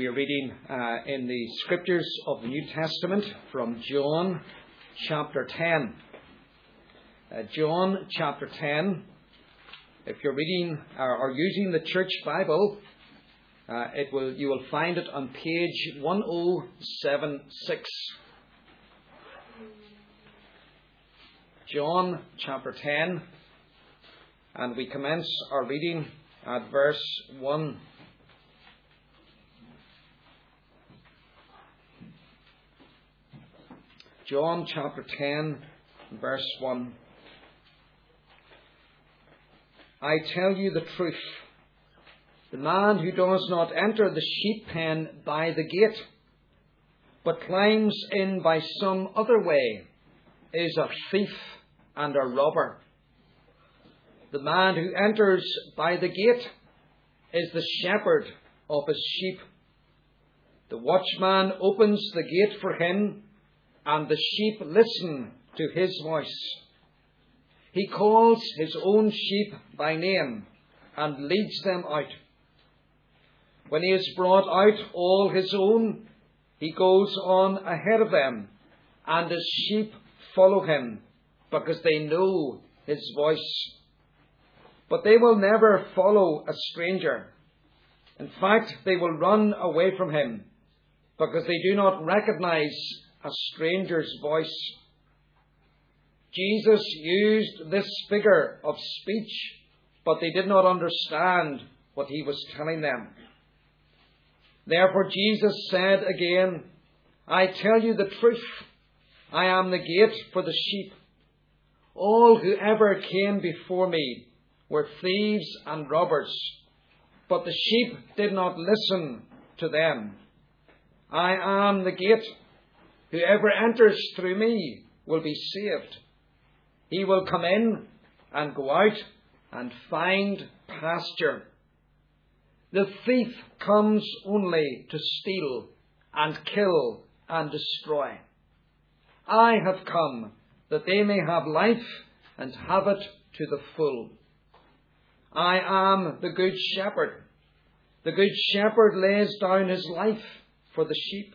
We are reading uh, in the scriptures of the New Testament from John chapter 10. Uh, John chapter 10. If you're reading uh, or using the church Bible, uh, it will, you will find it on page 1076. John chapter 10. And we commence our reading at verse 1. John chapter 10, verse 1. I tell you the truth. The man who does not enter the sheep pen by the gate, but climbs in by some other way, is a thief and a robber. The man who enters by the gate is the shepherd of his sheep. The watchman opens the gate for him and the sheep listen to his voice. He calls his own sheep by name and leads them out. When he has brought out all his own, he goes on ahead of them, and his sheep follow him because they know his voice. But they will never follow a stranger. In fact, they will run away from him because they do not recognize a stranger's voice. Jesus used this figure of speech, but they did not understand what he was telling them. Therefore, Jesus said again, I tell you the truth. I am the gate for the sheep. All who ever came before me were thieves and robbers, but the sheep did not listen to them. I am the gate. Whoever enters through me will be saved. He will come in and go out and find pasture. The thief comes only to steal and kill and destroy. I have come that they may have life and have it to the full. I am the good shepherd. The good shepherd lays down his life for the sheep.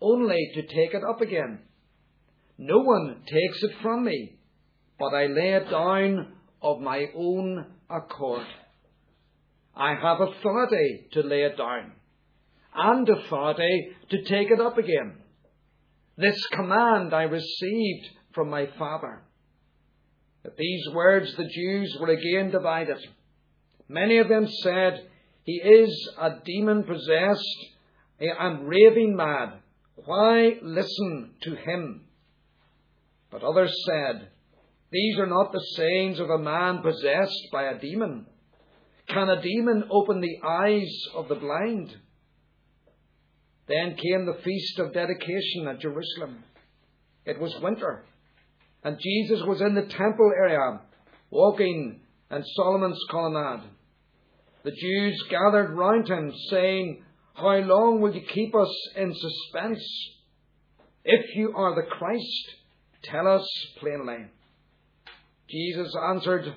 only to take it up again. No one takes it from me, but I lay it down of my own accord. I have authority to lay it down, and authority to take it up again. This command I received from my Father. At these words, the Jews were again divided. Many of them said, He is a demon possessed and raving mad. Why listen to him? But others said, These are not the sayings of a man possessed by a demon. Can a demon open the eyes of the blind? Then came the feast of dedication at Jerusalem. It was winter, and Jesus was in the temple area, walking in Solomon's colonnade. The Jews gathered round him, saying, how long will you keep us in suspense? If you are the Christ, tell us plainly. Jesus answered,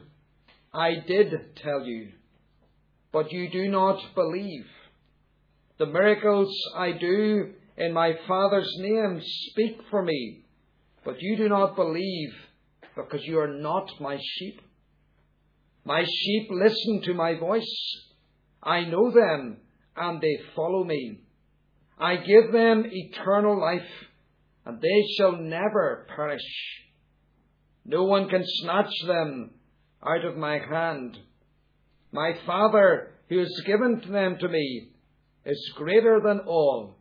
I did tell you, but you do not believe. The miracles I do in my Father's name speak for me, but you do not believe because you are not my sheep. My sheep listen to my voice. I know them and they follow me. I give them eternal life, and they shall never perish. No one can snatch them out of my hand. My Father, who has given them to me, is greater than all.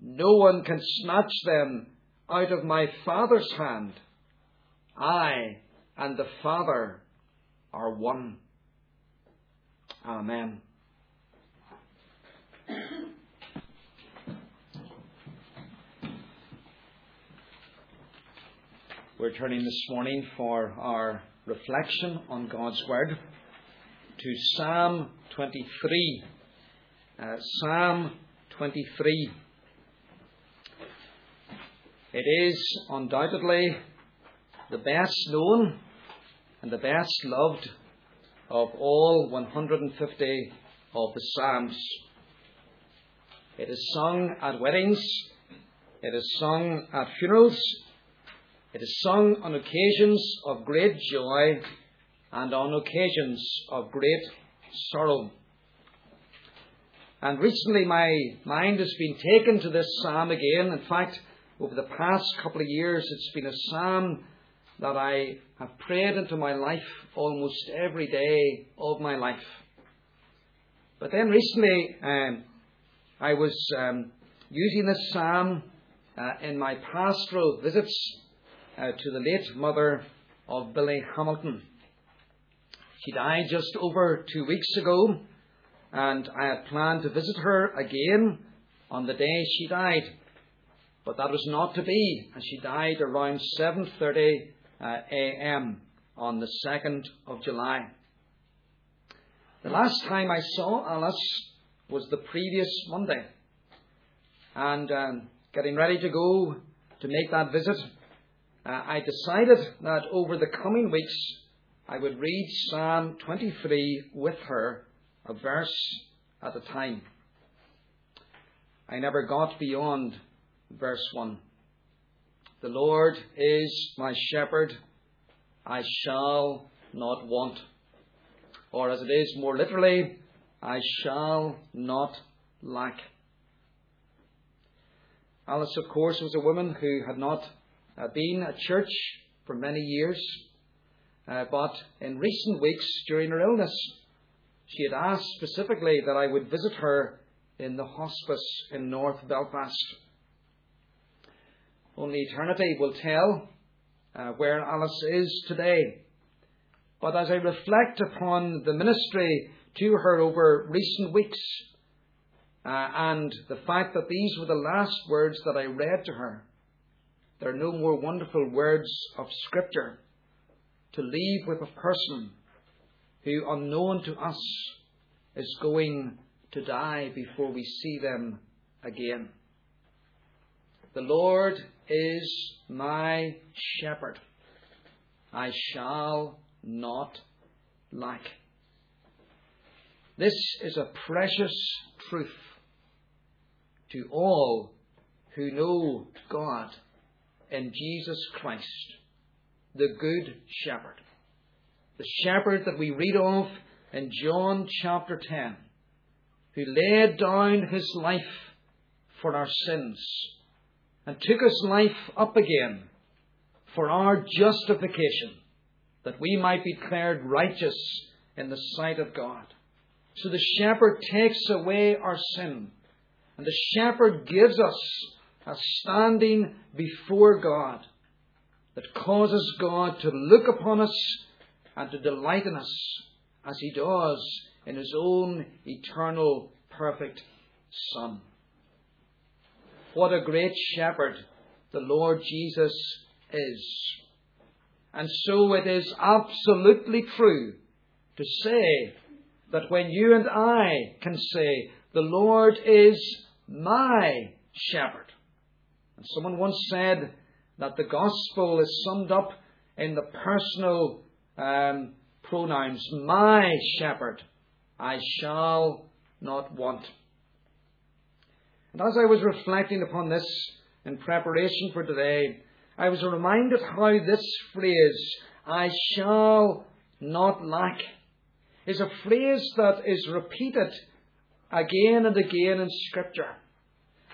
No one can snatch them out of my Father's hand. I and the Father are one. Amen. We're turning this morning for our reflection on God's Word to Psalm 23. Uh, Psalm 23. It is undoubtedly the best known and the best loved of all 150 of the Psalms. It is sung at weddings, it is sung at funerals, it is sung on occasions of great joy and on occasions of great sorrow. And recently my mind has been taken to this psalm again. In fact, over the past couple of years, it's been a psalm that I have prayed into my life almost every day of my life. But then recently, um, I was um, using this psalm uh, in my pastoral visits uh, to the late mother of Billy Hamilton. She died just over two weeks ago, and I had planned to visit her again on the day she died. But that was not to be, and she died around 7:30 uh, a.m. on the 2nd of July. The last time I saw Alice was the previous Monday, and um, getting ready to go to make that visit, uh, I decided that over the coming weeks I would read Psalm 23 with her, a verse at a time. I never got beyond verse 1. The Lord is my shepherd, I shall not want. Or as it is more literally, I shall not lack. Alice, of course, was a woman who had not uh, been at church for many years, uh, but in recent weeks during her illness, she had asked specifically that I would visit her in the hospice in North Belfast. Only eternity will tell uh, where Alice is today. But as I reflect upon the ministry to her over recent weeks, uh, and the fact that these were the last words that I read to her, there are no more wonderful words of Scripture to leave with a person who, unknown to us, is going to die before we see them again. The Lord is my shepherd. I shall not lack. This is a precious truth to all who know God in Jesus Christ, the Good Shepherd. The shepherd that we read of in John chapter 10, who laid down his life for our sins and took his life up again for our justification, that we might be declared righteous in the sight of God. So the shepherd takes away our sin, and the shepherd gives us a standing before God that causes God to look upon us and to delight in us as he does in his own eternal perfect Son. What a great shepherd the Lord Jesus is. And so it is absolutely true to say that when you and I can say, The Lord is my shepherd, and someone once said that the gospel is summed up in the personal um, pronouns, my shepherd, I shall not want. And as I was reflecting upon this in preparation for today, I was reminded how this phrase, I shall not lack, is a phrase that is repeated again and again in Scripture.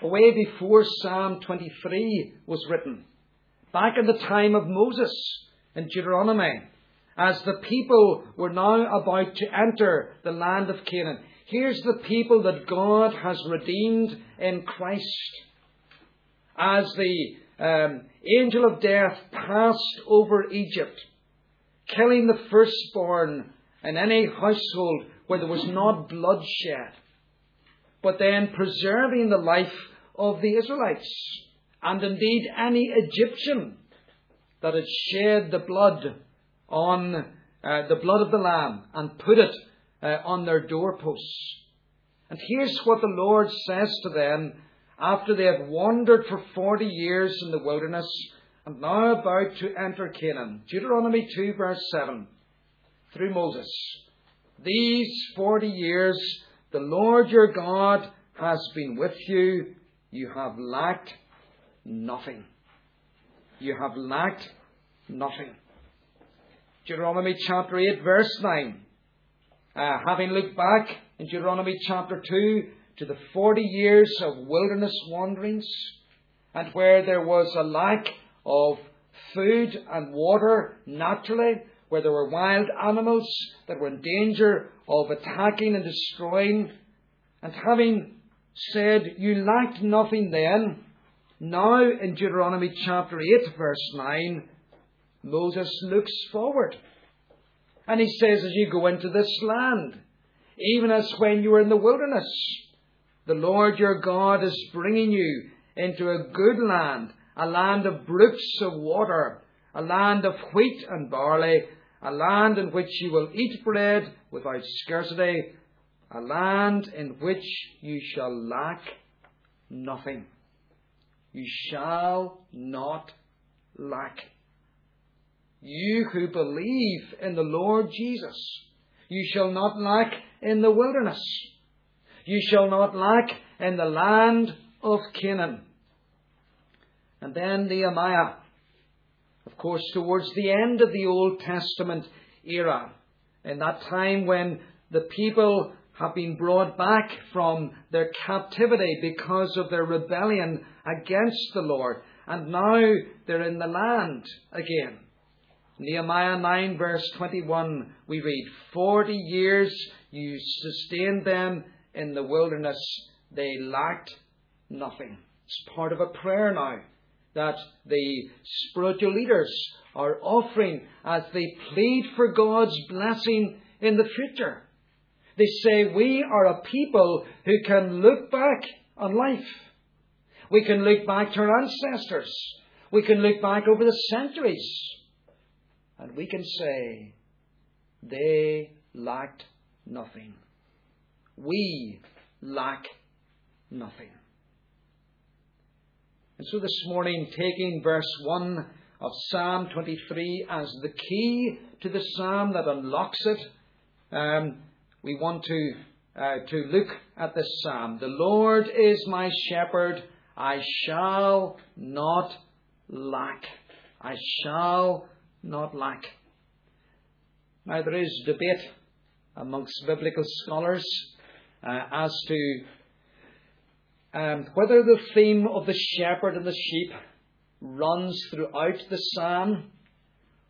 away before Psalm 23 was written, back in the time of Moses in Deuteronomy, as the people were now about to enter the land of Canaan. Here's the people that God has redeemed in Christ. As the um, angel of death passed over Egypt, killing the firstborn in any household where there was not bloodshed, but then preserving the life of the Israelites, and indeed any Egyptian that had shed the blood on uh, the blood of the Lamb and put it uh, on their doorposts. And here's what the Lord says to them after they have wandered for 40 years in the wilderness and now about to enter Canaan. Deuteronomy 2, verse 7, through Moses. These 40 years the Lord your God has been with you. You have lacked nothing. You have lacked nothing. Deuteronomy chapter 8, verse 9. Uh, having looked back in Deuteronomy chapter 2 to the 40 years of wilderness wanderings, and where there was a lack of food and water naturally, where there were wild animals that were in danger of attacking and destroying, and having said, You lacked nothing then, now in Deuteronomy chapter 8, verse 9, Moses looks forward. And he says, As you go into this land, even as when you were in the wilderness, the Lord your God is bringing you into a good land, a land of brooks of water, a land of wheat and barley, a land in which you will eat bread without scarcity, a land in which you shall lack nothing. You shall not lack. You who believe in the Lord Jesus, you shall not lack in the wilderness. You shall not lack in the land of Canaan. And then Nehemiah, of course, towards the end of the Old Testament era, in that time when the people have been brought back from their captivity because of their rebellion against the Lord, and now they're in the land again. Nehemiah 9 verse 21 we read, Forty years you sustained them in the wilderness, they lacked nothing. It's part of a prayer now that the spiritual leaders are offering as they plead for God's blessing in the future. They say, We are a people who can look back on life. We can look back to our ancestors. We can look back over the centuries. And we can say, They lacked nothing. We lack nothing. And so this morning, taking verse 1 of Psalm 23 as the key to the psalm that unlocks it, um, we want to, uh, to look at this psalm. The Lord is my shepherd, I shall not lack. I shall not lack. Now, there is debate amongst biblical scholars uh, as to um, whether the theme of the shepherd and the sheep runs throughout the psalm,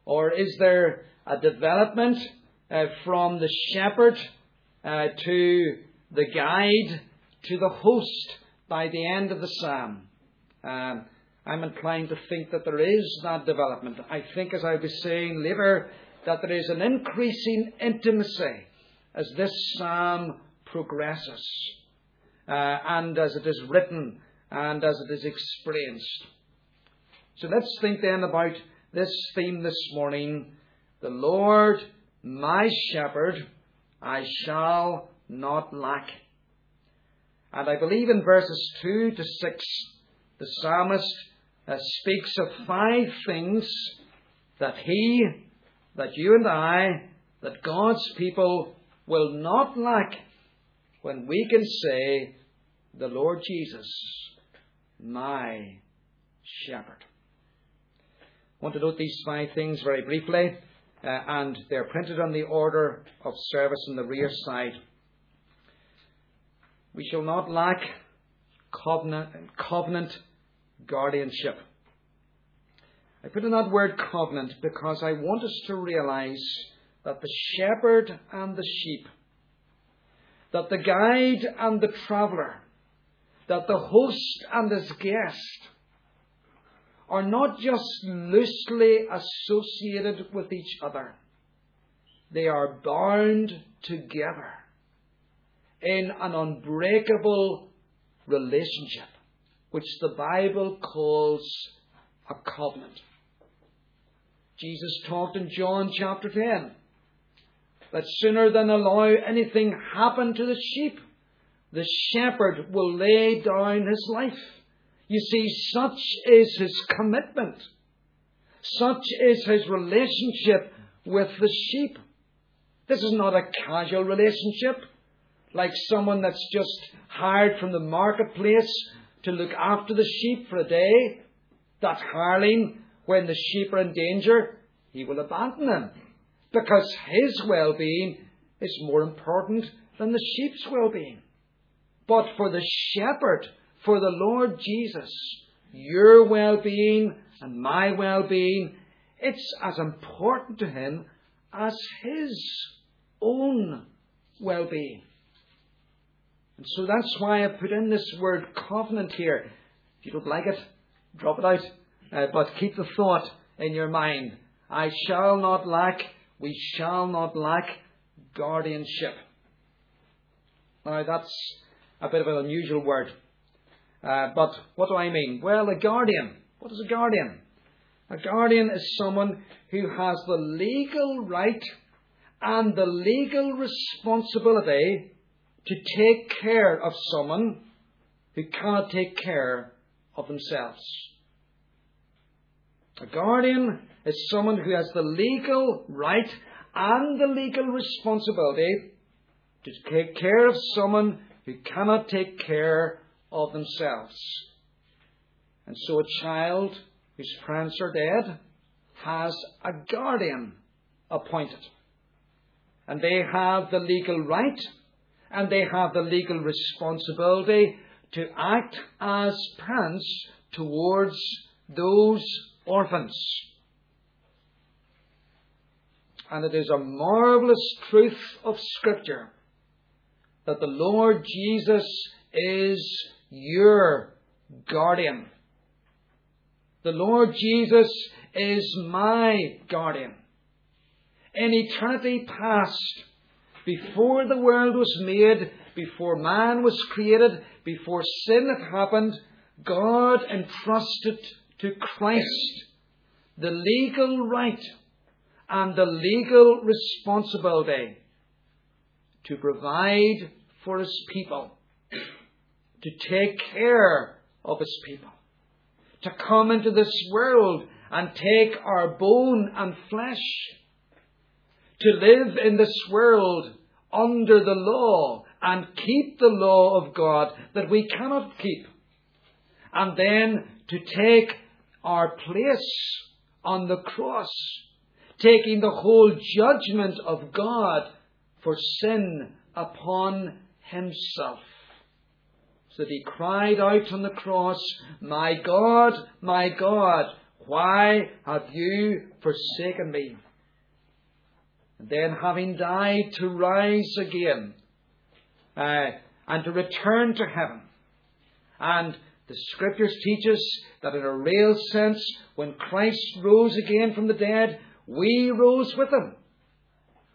or is there a development uh, from the shepherd uh, to the guide to the host by the end of the psalm. Um, I'm inclined to think that there is that development. I think, as I was saying later, that there is an increasing intimacy as this psalm progresses and as it is written and as it is experienced. So let's think then about this theme this morning the Lord, my shepherd, I shall not lack. And I believe in verses 2 to 6, the psalmist uh, speaks of five things that he, that you and I, that God's people will not lack when we can say, The Lord Jesus, my shepherd. I want to note these five things very briefly uh, and they're printed on the order of service on the rear side. We shall not lack covenant, covenant guardianship. I put in that word covenant because I want us to realize that the shepherd and the sheep, that the guide and the traveller, that the host and his guest are not just loosely associated with each other. They are bound together in an unbreakable relationship, which the Bible calls a covenant. Jesus talked in John chapter 10 that sooner than allow anything happen to the sheep, the shepherd will lay down his life. You see, such is his commitment. Such is his relationship with the sheep. This is not a casual relationship, like someone that's just hired from the marketplace to look after the sheep for a day. That hireling, when the sheep are in danger, he will abandon them because his well-being is more important than the sheep's well-being. But for the shepherd, for the Lord Jesus, your well-being and my well-being, it's as important to him as his own well-being. And so that's why I put in this word covenant here. If you don't like it, drop it out. Uh, but keep the thought in your mind. I shall not lack, we shall not lack guardianship. Now that's a bit of an unusual word. Uh, but what do I mean? Well, a guardian. What is a guardian? A guardian is someone who has the legal right and the legal responsibility to take care of someone who cannot take care of themselves. A guardian is someone who has the legal right and the legal responsibility to take care of someone who cannot take care of themselves. And so a child whose parents are dead has a guardian appointed. And they have the legal right and they have the legal responsibility to act as parents towards those orphans. And it is a marvelous truth of Scripture that the Lord Jesus is your guardian. The Lord Jesus is my guardian. In eternity past, before the world was made, before man was created, before sin had happened, God entrusted to Christ the legal right and the legal responsibility to provide for his people, to take care of his people, to come into this world and take our bone and flesh to live in this world under the law and keep the law of God that we cannot keep. And then to take our place on the cross, taking the whole judgment of God for sin upon himself. So that he cried out on the cross, My God, my God, why have you forsaken me? And then having died to rise again uh, and to return to heaven. And the scriptures teach us that in a real sense, when Christ rose again from the dead, we rose with him.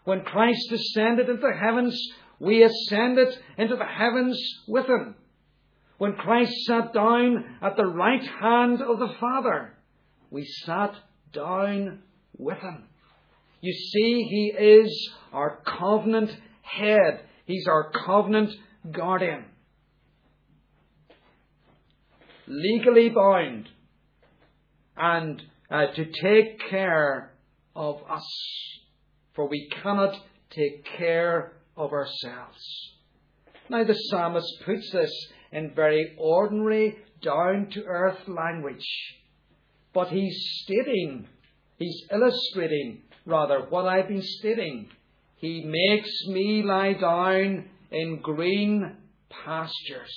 When Christ ascended into the heavens, we ascended into the heavens with him. When Christ sat down at the right hand of the Father, we sat down with him. You see, He is our covenant head. He's our covenant guardian. Legally bound and uh, to take care of us, for we cannot take care of ourselves. Now, the psalmist puts this in very ordinary, down to earth language, but he's stating, he's illustrating rather, what I've been stating. He makes me lie down in green pastures.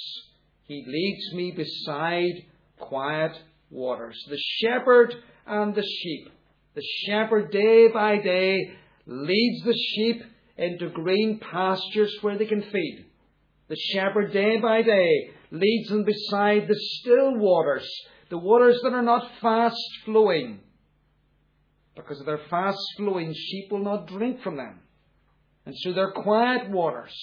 He leads me beside quiet waters. The shepherd and the sheep. The shepherd day by day leads the sheep into green pastures where they can feed. The shepherd day by day leads them beside the still waters, the waters that are not fast flowing. Because if they're fast flowing, sheep will not drink from them. And so they're quiet waters.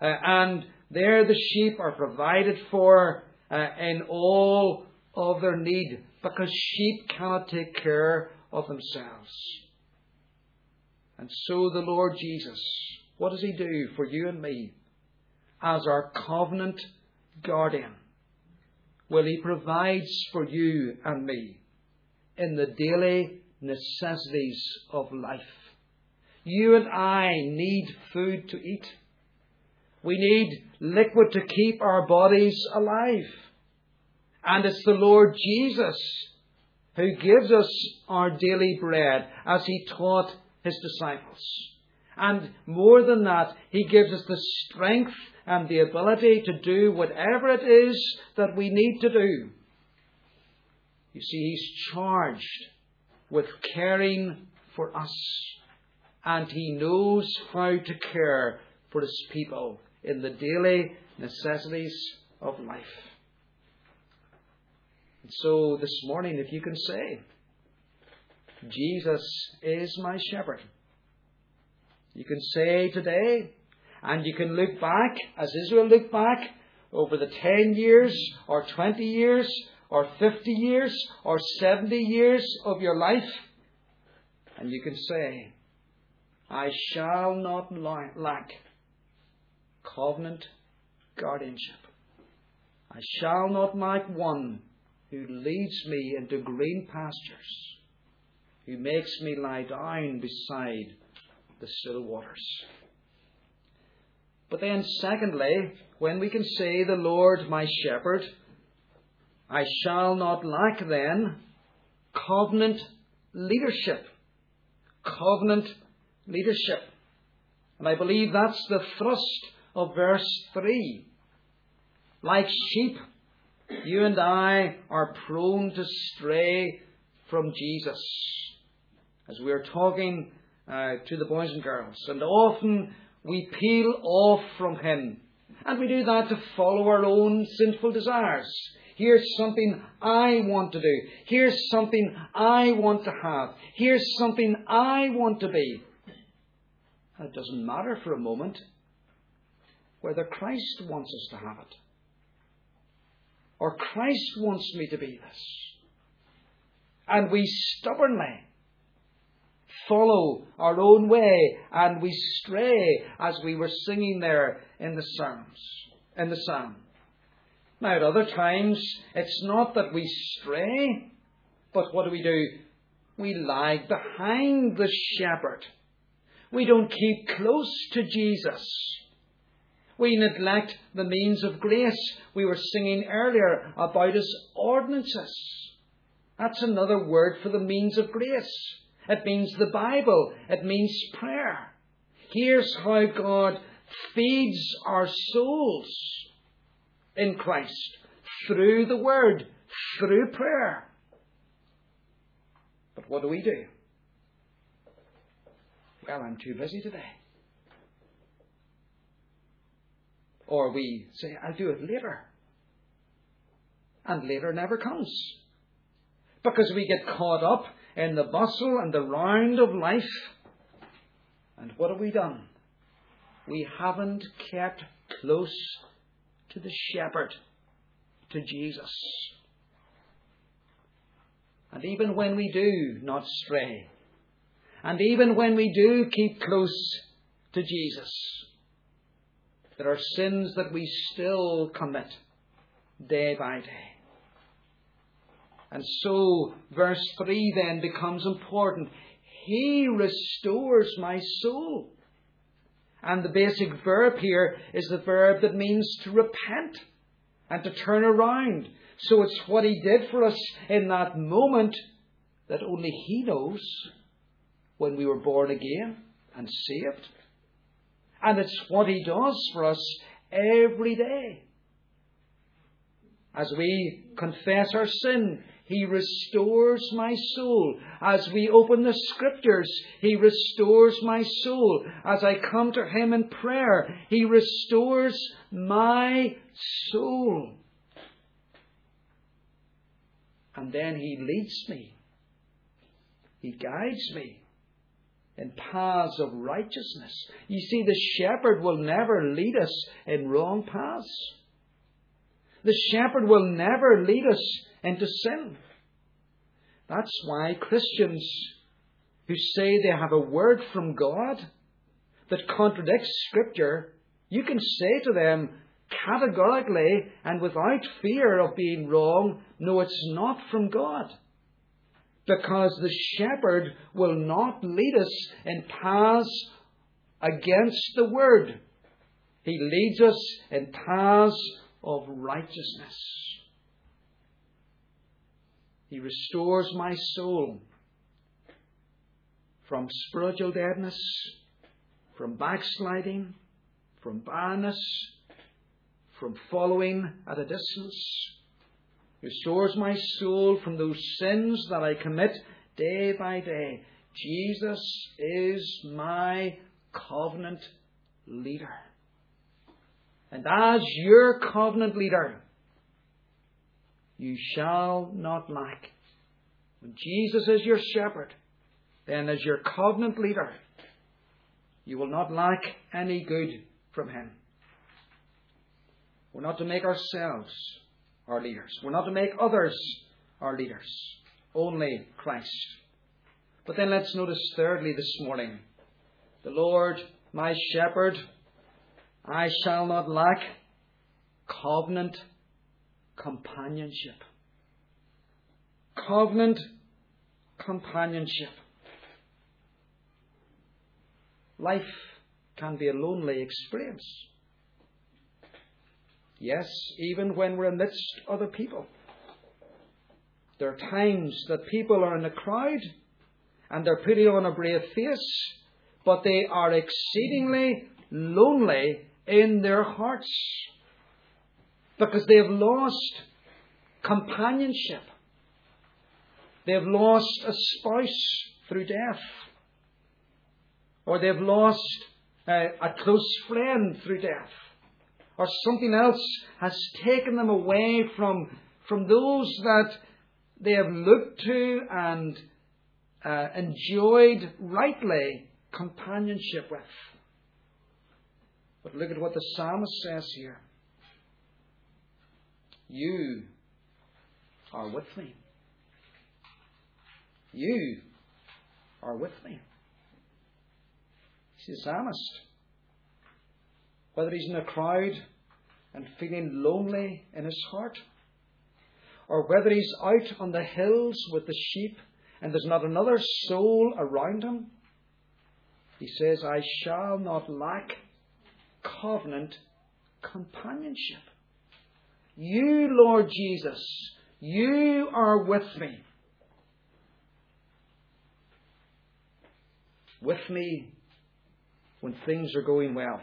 Uh, and there the sheep are provided for uh, in all of their need because sheep cannot take care of themselves. And so the Lord Jesus, what does He do for you and me as our covenant guardian? Well, He provides for you and me in the daily necessities of life. You and I need food to eat. We need liquid to keep our bodies alive. And it's the Lord Jesus who gives us our daily bread as he taught his disciples. And more than that, he gives us the strength and the ability to do whatever it is that we need to do. You see, he's charged with caring for us. And he knows how to care for his people in the daily necessities of life. And so this morning, if you can say, Jesus is my shepherd, you can say today, and you can look back, as Israel looked back, over the 10 years, or 20 years, or 50 years, or 70 years of your life, and you can say, I shall not lack covenant guardianship. I shall not lack one who leads me into green pastures, who makes me lie down beside the still waters. But then, secondly, when we can say, The Lord my shepherd, I shall not lack then covenant leadership. Covenant leadership. And I believe that's the thrust of verse 3. Like sheep, you and I are prone to stray from Jesus. As we are talking uh, to the boys and girls, and often we peel off from Him. And we do that to follow our own sinful desires. Here's something I want to do. Here's something I want to have. Here's something I want to be. And it doesn't matter for a moment whether Christ wants us to have it. Or Christ wants me to be this. And we stubbornly follow our own way and we stray as we were singing there in the Psalms, in the Psalm. Now at other times it's not that we stray, but what do we do? We lag behind the shepherd. We don't keep close to Jesus. We neglect the means of grace. We were singing earlier about his ordinances. That's another word for the means of grace. It means the Bible. It means prayer. Here's how God feeds our souls in Christ through the Word, through prayer. But what do we do? Well, I'm too busy today. Or we say, I'll do it later. And later never comes. Because we get caught up in the bustle and the round of life. And what have we done? We haven't kept close to the shepherd, to Jesus. And even when we do not stray, and even when we do keep close to Jesus, there are sins that we still commit day by day. And so, verse 3 then becomes important. He restores my soul. And the basic verb here is the verb that means to repent and to turn around. So it's what He did for us in that moment that only He knows when we were born again and saved. And it's what He does for us every day. As we confess our sin, He restores my soul. As we open the Scriptures, He restores my soul. As I come to Him in prayer, He restores my soul. And then He leads me. He guides me in paths of righteousness. You see, the shepherd will never lead us in wrong paths. The shepherd will never lead us into sin. That's why Christians who say they have a word from God that contradicts Scripture, you can say to them categorically and without fear of being wrong, no, it's not from God. Because the shepherd will not lead us in paths against the word. He leads us in paths of righteousness. He restores my soul from spiritual deadness, from backsliding, from barrenness, from following at a distance. Restores my soul from those sins that I commit day by day. Jesus is my covenant leader. And as your covenant leader, you shall not lack. When Jesus is your shepherd, then as your covenant leader, you will not lack any good from him. We're not to make ourselves our leaders. We're not to make others our leaders. Only Christ. But then let's notice thirdly this morning the Lord, my shepherd, I shall not lack covenant companionship. Covenant companionship. Life can be a lonely experience. Yes, even when we're amidst other people. There are times that people are in a crowd and they're putting on a brave face, but they are exceedingly lonely in their hearts because they have lost companionship. They have lost a spouse through death. Or they've lost a, a close friend through death. Or something else has taken them away from, from those that they have looked to and uh, enjoyed rightly companionship with. But look at what the psalmist says here. You are with me. You are with me. See the psalmist. Whether he's in a crowd and feeling lonely in his heart, or whether he's out on the hills with the sheep and there's not another soul around him, he says, I shall not lack covenant companionship. You, Lord Jesus, you are with me. With me when things are going well.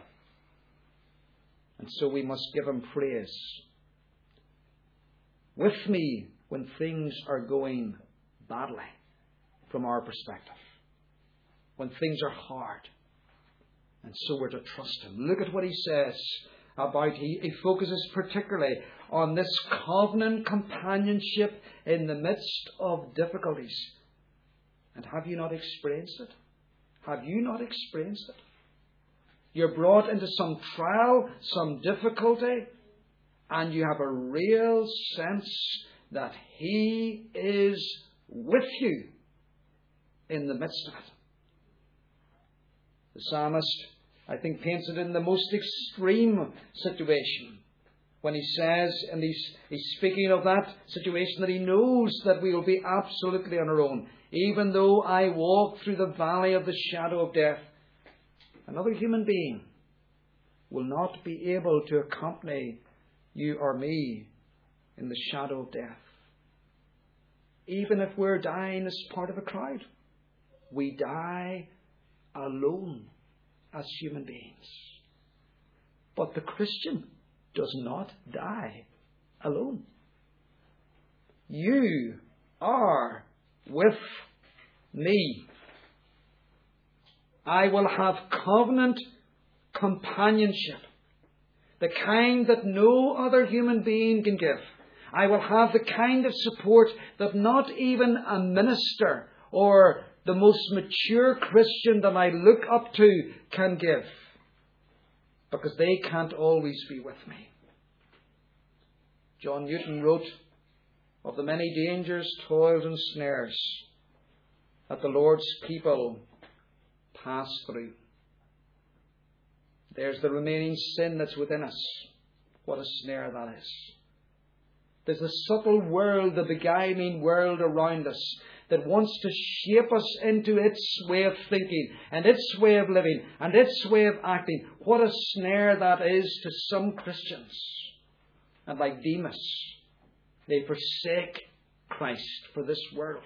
And so we must give him praise. With me when things are going badly from our perspective. When things are hard and so we're to trust him. Look at what he says about, he, he focuses particularly on this covenant companionship in the midst of difficulties. And have you not experienced it? Have you not experienced it? You're brought into some trial, some difficulty, and you have a real sense that He is with you in the midst of it. The psalmist, I think, paints it in the most extreme situation when he says, and he's, he's speaking of that situation that he knows that we will be absolutely on our own. Even though I walk through the valley of the shadow of death, another human being will not be able to accompany you or me in the shadow of death. Even if we're dying as part of a crowd, we die alone as human beings. But the Christian does not die alone. you are with me. I will have covenant companionship, the kind that no other human being can give. I will have the kind of support that not even a minister or the most mature Christian that I look up to can give. Because they can't always be with me. John Newton wrote of the many dangers, toils, and snares that the Lord's people pass through. There's the remaining sin that's within us. What a snare that is. There's the subtle world, the beguiling world around us that wants to shape us into its way of thinking and its way of living and its way of acting. What a snare that is to some Christians. And like Demas, they forsake Christ for this world.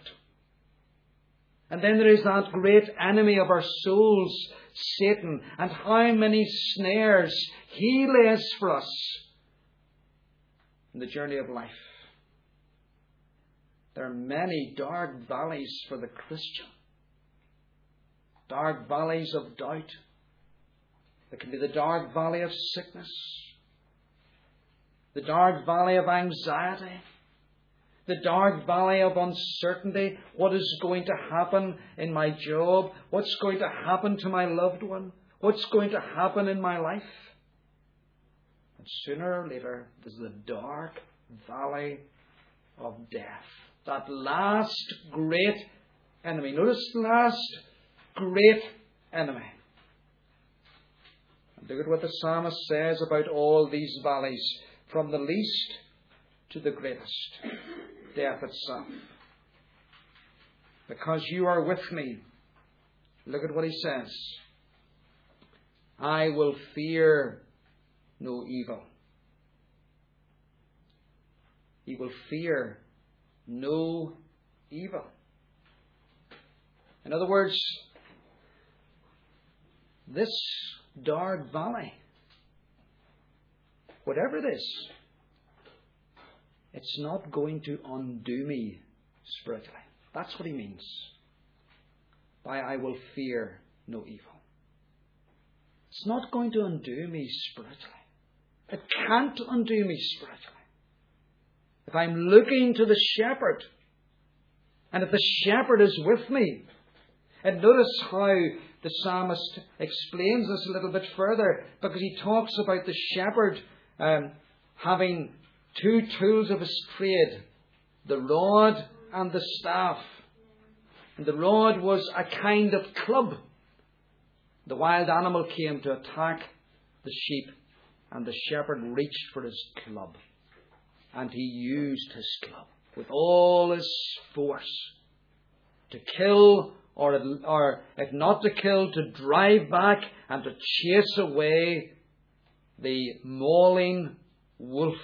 And then there is that great enemy of our souls, Satan, and how many snares he lays for us in the journey of life. There are many dark valleys for the Christian. Dark valleys of doubt. There can be the dark valley of sickness, the dark valley of anxiety, the dark valley of uncertainty. What is going to happen in my job? What's going to happen to my loved one? What's going to happen in my life? And sooner or later, there's the dark valley of death. That last great enemy. Notice the last great enemy. And look at what the psalmist says about all these valleys, from the least to the greatest death itself. Because you are with me. Look at what he says. I will fear no evil. He will fear no evil. In other words, this dark valley, whatever it is, it's not going to undo me spiritually. That's what he means by I will fear no evil. It's not going to undo me spiritually. It can't undo me spiritually. If I'm looking to the shepherd, and if the shepherd is with me, and notice how the psalmist explains this a little bit further, because he talks about the shepherd um, having two tools of his trade the rod and the staff. And the rod was a kind of club. The wild animal came to attack the sheep, and the shepherd reached for his club. And he used his club with all his force to kill, or, or if not to kill, to drive back and to chase away the mauling wolf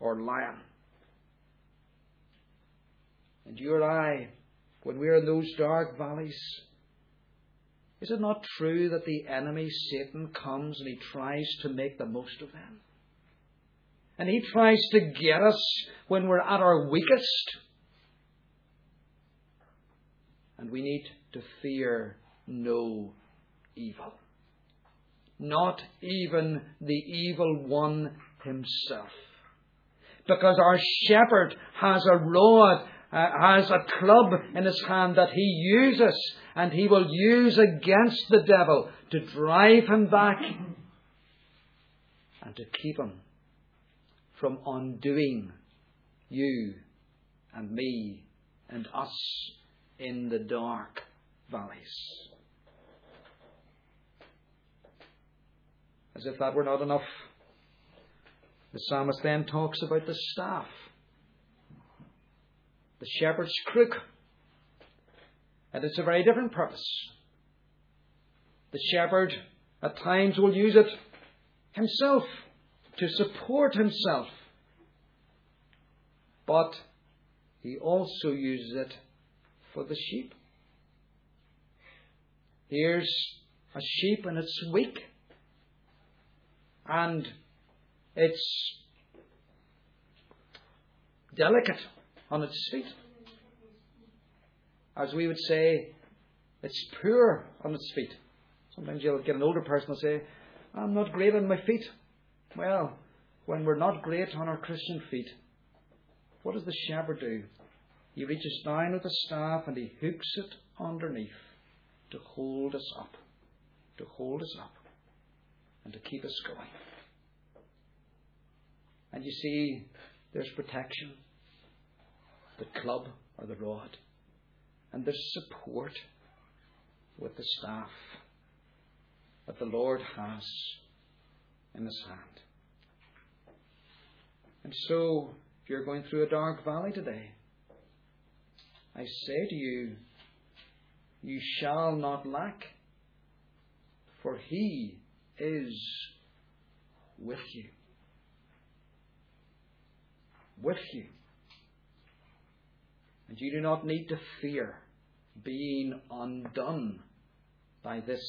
or lion. And you and I, when we are in those dark valleys, is it not true that the enemy, Satan, comes and he tries to make the most of them? And he tries to get us when we're at our weakest. And we need to fear no evil. Not even the evil one himself because our shepherd has a rod, uh, has a club in his hand that he uses and he will use against the devil to drive him back and to keep him from undoing you and me and us in the dark valleys. As if that were not enough. The psalmist then talks about the staff, the shepherd's crook. And it's a very different purpose. The shepherd at times will use it himself to support himself. But he also uses it for the sheep. Here's a sheep and it's weak. And it's delicate on its feet. As we would say, it's poor on its feet. Sometimes you'll get an older person and say, I'm not great on my feet. Well, when we're not great on our Christian feet, what does the shepherd do? He reaches down with a staff and he hooks it underneath to hold us up, to hold us up, and to keep us going. And you see, there's protection, the club or the rod, and there's support with the staff that the Lord has in his hand. And so, if you're going through a dark valley today, I say to you, you shall not lack, for he is with you. With you. And you do not need to fear being undone by this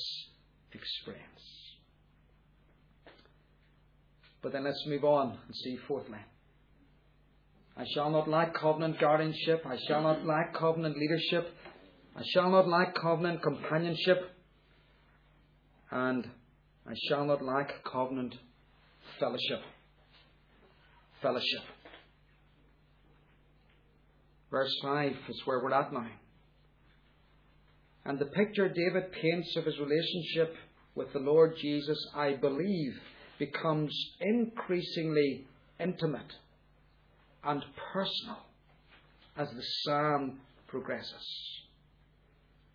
experience. But then let's move on and see fourthly. I shall not lack covenant guardianship. I shall not lack covenant leadership. I shall not lack covenant companionship. And I shall not lack covenant fellowship. Fellowship. Verse 5 is where we're at now. And the picture David paints of his relationship with the Lord Jesus, I believe, becomes increasingly intimate and personal as the psalm progresses.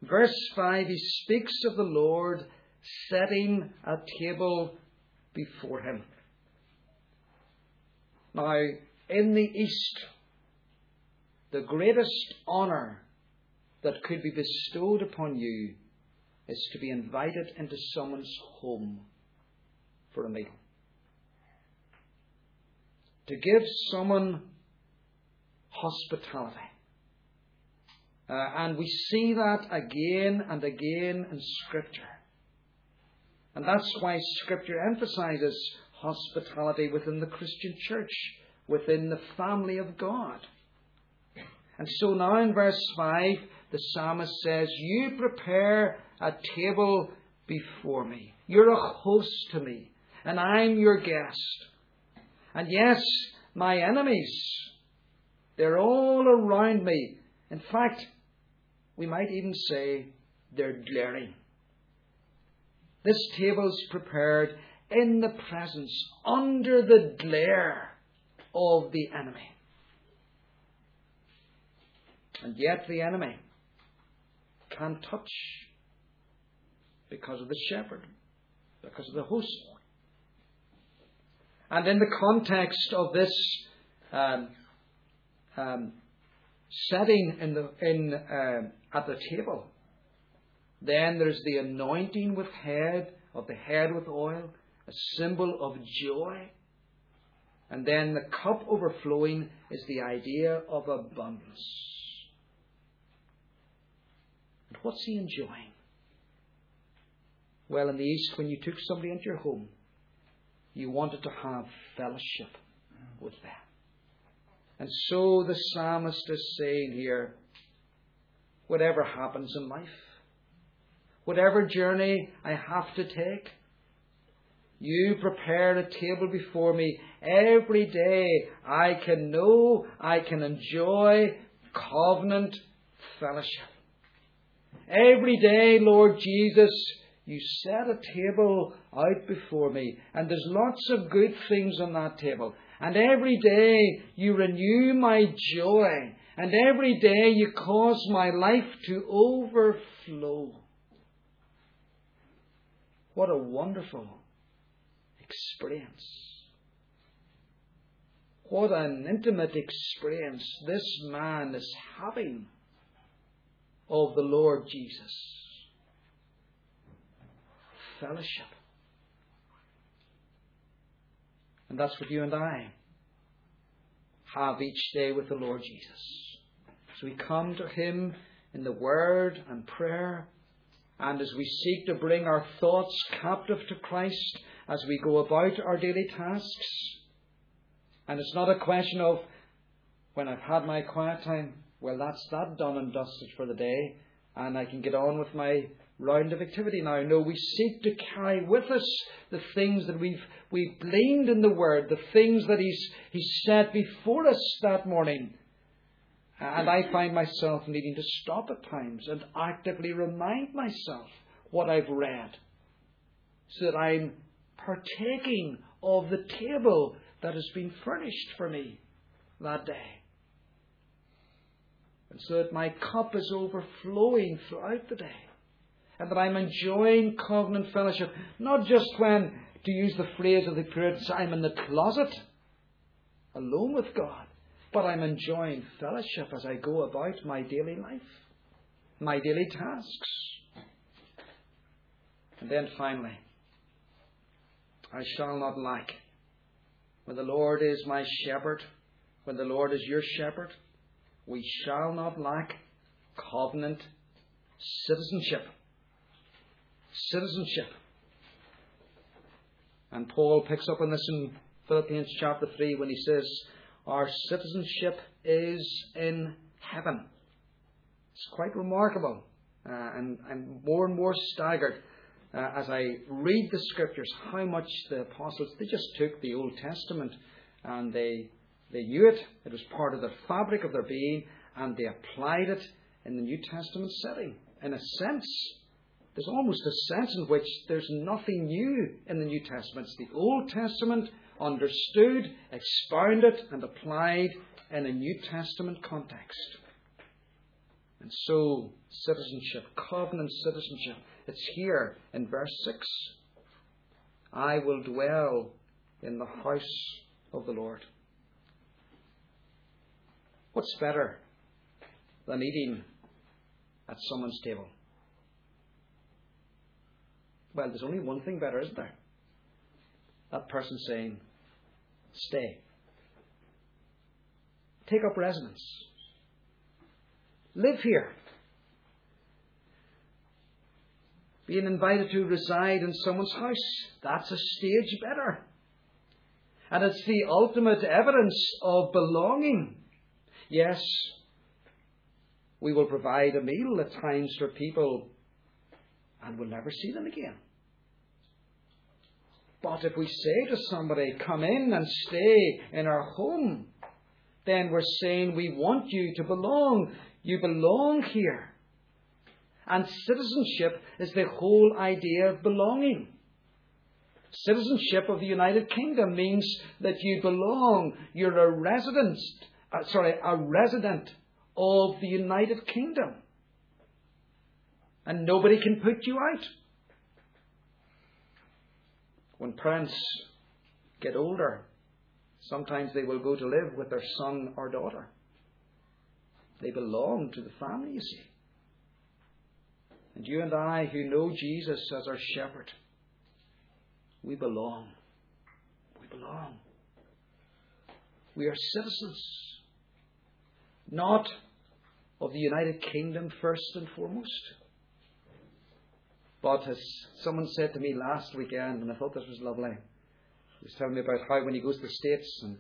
Verse 5, he speaks of the Lord setting a table before him. Now, in the East, the greatest honour that could be bestowed upon you is to be invited into someone's home for a meal. To give someone hospitality. Uh, and we see that again and again in Scripture. And that's why Scripture emphasizes hospitality within the Christian church, within the family of God. And so now in verse 5, the psalmist says, You prepare a table before me. You're a host to me, and I'm your guest. And yes, my enemies, they're all around me. In fact, we might even say they're glaring. This table's prepared in the presence, under the glare of the enemy. And yet the enemy can't touch because of the shepherd, because of the host. And in the context of this um, um, setting in the, in, uh, at the table, then there's the anointing with head of the head with oil, a symbol of joy. And then the cup overflowing is the idea of abundance. And what's he enjoying? Well, in the East, when you took somebody into your home, you wanted to have fellowship with them. And so the psalmist is saying here whatever happens in life, whatever journey I have to take, you prepare a table before me. Every day I can know, I can enjoy covenant fellowship. Every day, Lord Jesus, you set a table out before me, and there's lots of good things on that table. And every day you renew my joy, and every day you cause my life to overflow. What a wonderful experience. What an intimate experience this man is having of the Lord Jesus. Fellowship. And that's what you and I have each day with the Lord Jesus. As we come to Him in the Word and prayer, and as we seek to bring our thoughts captive to Christ as we go about our daily tasks. And it's not a question of when I've had my quiet time, well, that's that done and dusted for the day, and I can get on with my round of activity now. No, we seek to carry with us the things that we've we've gleaned in the Word, the things that He's He's set before us that morning. And I find myself needing to stop at times and actively remind myself what I've read, so that I'm partaking of the table that has been furnished for me that day. And so that my cup is overflowing throughout the day and that I'm enjoying covenant fellowship, not just when, to use the phrase of the Puritans, I'm in the closet alone with God, but I'm enjoying fellowship as I go about my daily life, my daily tasks. And then finally, I shall not lack. When the Lord is my shepherd, when the Lord is your shepherd, we shall not lack covenant citizenship citizenship. And Paul picks up on this in Philippians chapter 3 when he says, Our citizenship is in heaven. It's quite remarkable. Uh, and I'm more and more staggered uh, as I read the scriptures how much the apostles they just took the Old Testament and they they knew it. It was part of the fabric of their being, and they applied it in the New Testament setting. In a sense, there's almost a sense in which there's nothing new in the New Testament. It's the Old Testament understood, expounded, and applied in a New Testament context. And so, citizenship, covenant citizenship, it's here in verse 6. I will dwell in the house of the Lord. What's better than eating at someone's table? Well, there's only one thing better, isn't there? That person saying, Stay. Take up residence. Live here. Being invited to reside in someone's house, that's a stage better. And it's the ultimate evidence of belonging. Yes, we will provide a meal at times for people and we'll never see them again. But if we say to somebody, come in and stay in our home, then we're saying we want you to belong. You belong here. And citizenship is the whole idea of belonging. Citizenship of the United Kingdom means that you belong. You're a resident, uh, sorry, a resident of the United Kingdom. And nobody can put you out. When parents get older, sometimes they will go to live with their son or daughter. They belong to the family, you see. And you and I, who know Jesus as our shepherd, we belong. We belong. We are citizens, not of the United Kingdom first and foremost but as someone said to me last weekend, and I thought this was lovely, he was telling me about how when he goes to the States and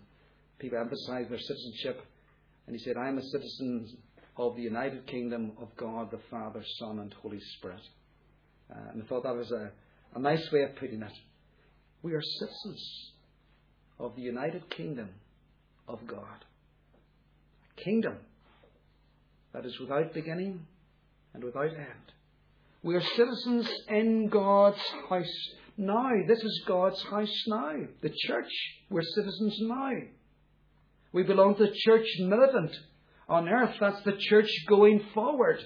people emphasize their citizenship, and he said, I'm a citizen of the United Kingdom of God, the Father, Son, and Holy Spirit. Uh, and I thought that was a, a nice way of putting it. We are citizens of the United Kingdom of God. Kingdom that is without beginning and without end. We are citizens in God's house now. This is God's house now. The church, we're citizens now. We belong to the church militant on earth. That's the church going forward.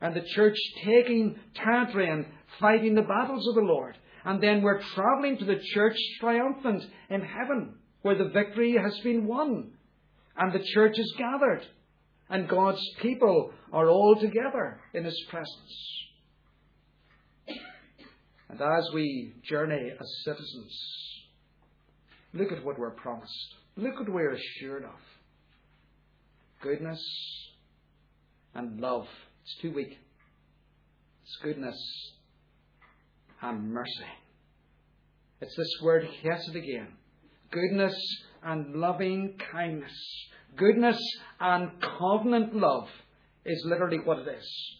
And the church taking territory and fighting the battles of the Lord. And then we're travelling to the church triumphant in heaven, where the victory has been won. And the church is gathered. And God's people are all together in His presence. And as we journey as citizens, look at what we're promised. Look what we're assured of goodness and love. It's too weak. It's goodness and mercy. It's this word hesed again. goodness and loving kindness, goodness and covenant love is literally what it is,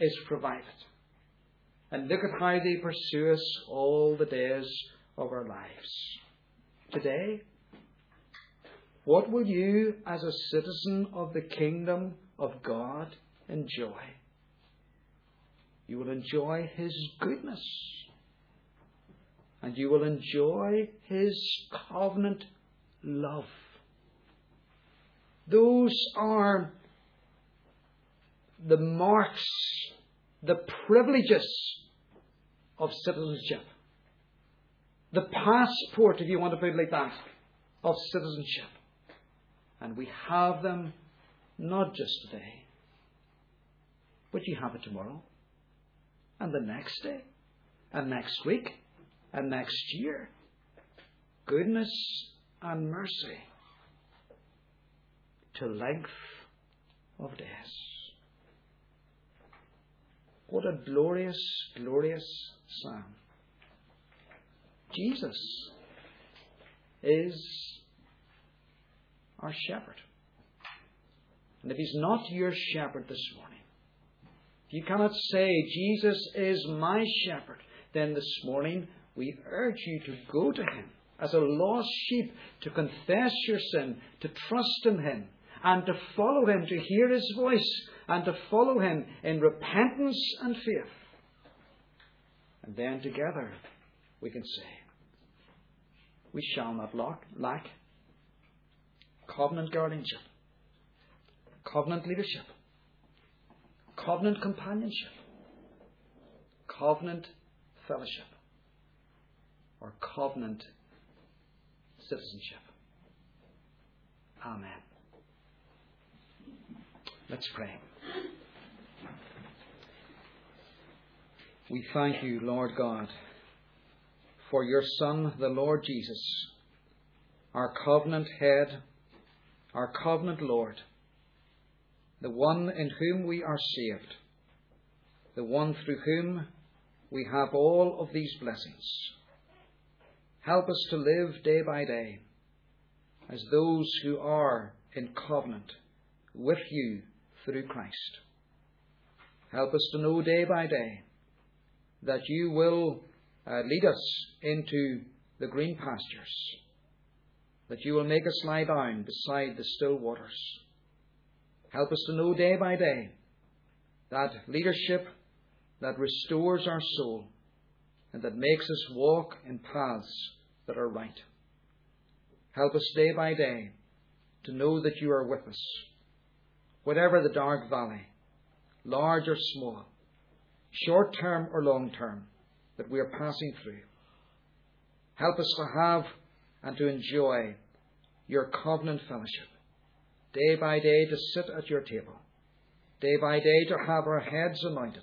is provided. And look at how they pursue us all the days of our lives. Today, what will you, as a citizen of the kingdom of God, enjoy? You will enjoy His goodness. And you will enjoy His covenant love. Those are the marks, the privileges of citizenship. The passport, if you want to put it like that, of citizenship. And we have them not just today, but you have it tomorrow, and the next day, and next week, and next year. Goodness and mercy to length of days. What a glorious, glorious psalm. Jesus is our shepherd. And if he's not your shepherd this morning, if you cannot say, Jesus is my shepherd, then this morning we urge you to go to him as a lost sheep, to confess your sin, to trust in him, and to follow him, to hear his voice, and to follow him in repentance and faith. And then together we can say, We shall not lack covenant guardianship, covenant leadership, covenant companionship, covenant fellowship, or covenant citizenship. Amen. Let's pray. We thank you, Lord God, for your Son, the Lord Jesus, our covenant head our covenant Lord, the one in whom we are saved, the one through whom we have all of these blessings. Help us to live day by day as those who are in covenant with you through Christ. Help us to know day by day that you will uh, lead us into the green pastures that you will make us lie down beside the still waters. Help us to know day by day that leadership that restores our soul and that makes us walk in paths that are right. Help us day by day to know that you are with us, whatever the dark valley, large or small, short term or long term, that we are passing through. Help us to have and to enjoy your covenant fellowship. Day by day to sit at your table. Day by day to have our heads anointed.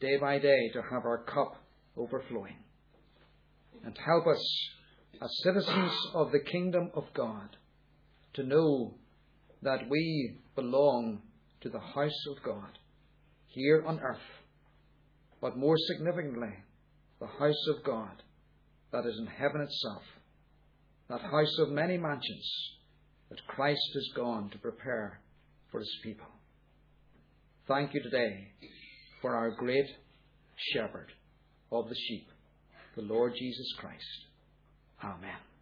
Day by day to have our cup overflowing. And help us, as citizens of the kingdom of God, to know that we belong to the house of God here on earth, but more significantly, the house of God that is in heaven itself that house of many mansions that Christ has gone to prepare for his people. Thank you today for our great shepherd of the sheep, the Lord Jesus Christ. Amen.